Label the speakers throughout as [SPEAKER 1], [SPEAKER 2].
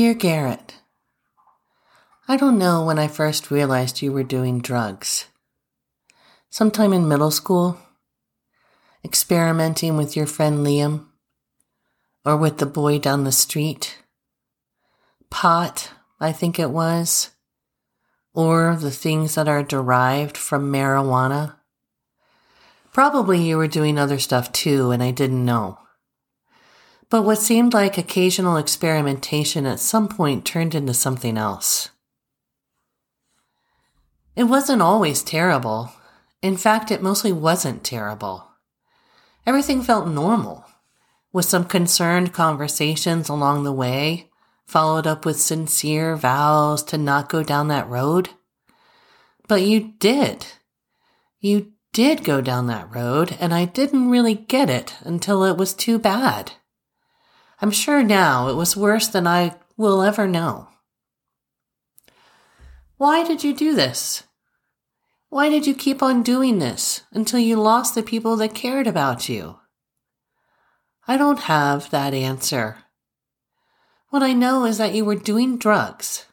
[SPEAKER 1] Dear Garrett, I don't know when I first realized you were doing drugs. Sometime in middle school, experimenting with your friend Liam, or with the boy down the street. Pot, I think it was, or the things that are derived from marijuana. Probably you were doing other stuff too, and I didn't know. But what seemed like occasional experimentation at some point turned into something else. It wasn't always terrible. In fact, it mostly wasn't terrible. Everything felt normal, with some concerned conversations along the way, followed up with sincere vows to not go down that road. But you did. You did go down that road, and I didn't really get it until it was too bad. I'm sure now it was worse than I will ever know. Why did you do this? Why did you keep on doing this until you lost the people that cared about you? I don't have that answer. What I know is that you were doing drugs,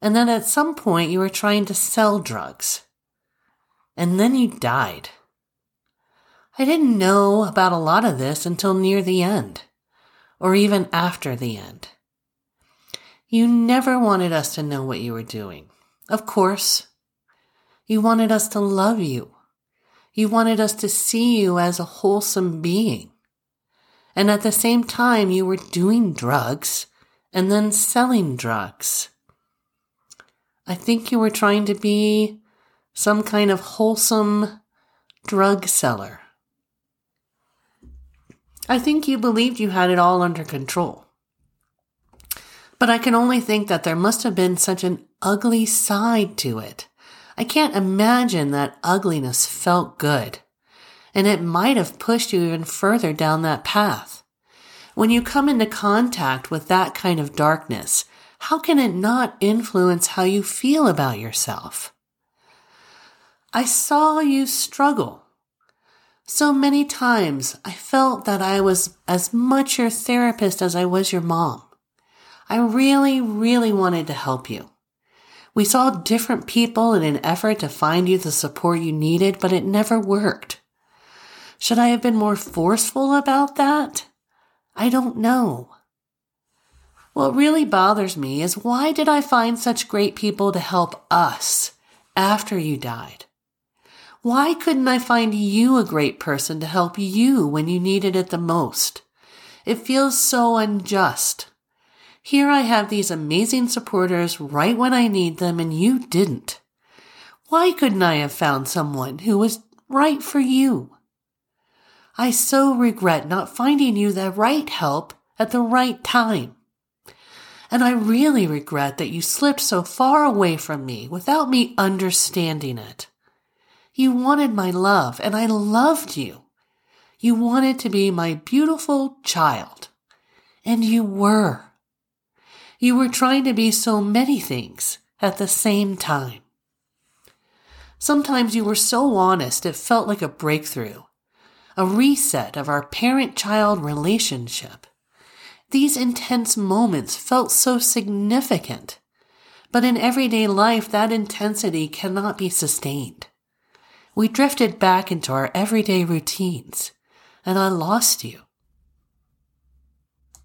[SPEAKER 1] and that at some point you were trying to sell drugs, and then you died. I didn't know about a lot of this until near the end or even after the end. You never wanted us to know what you were doing. Of course. You wanted us to love you. You wanted us to see you as a wholesome being. And at the same time, you were doing drugs and then selling drugs. I think you were trying to be some kind of wholesome drug seller. I think you believed you had it all under control. But I can only think that there must have been such an ugly side to it. I can't imagine that ugliness felt good. And it might have pushed you even further down that path. When you come into contact with that kind of darkness, how can it not influence how you feel about yourself? I saw you struggle so many times I felt that I was as much your therapist as I was your mom. I really, really wanted to help you. We saw different people in an effort to find you the support you needed, but it never worked. Should I have been more forceful about that? I don't know. What really bothers me is why did I find such great people to help us after you died? Why couldn't I find you a great person to help you when you needed it the most? It feels so unjust. Here I have these amazing supporters right when I need them and you didn't. Why couldn't I have found someone who was right for you? I so regret not finding you the right help at the right time. And I really regret that you slipped so far away from me without me understanding it. You wanted my love, and I loved you. You wanted to be my beautiful child. And you were. You were trying to be so many things at the same time. Sometimes you were so honest it felt like a breakthrough, a reset of our parent child relationship. These intense moments felt so significant, but in everyday life, that intensity cannot be sustained we drifted back into our everyday routines, and I lost you.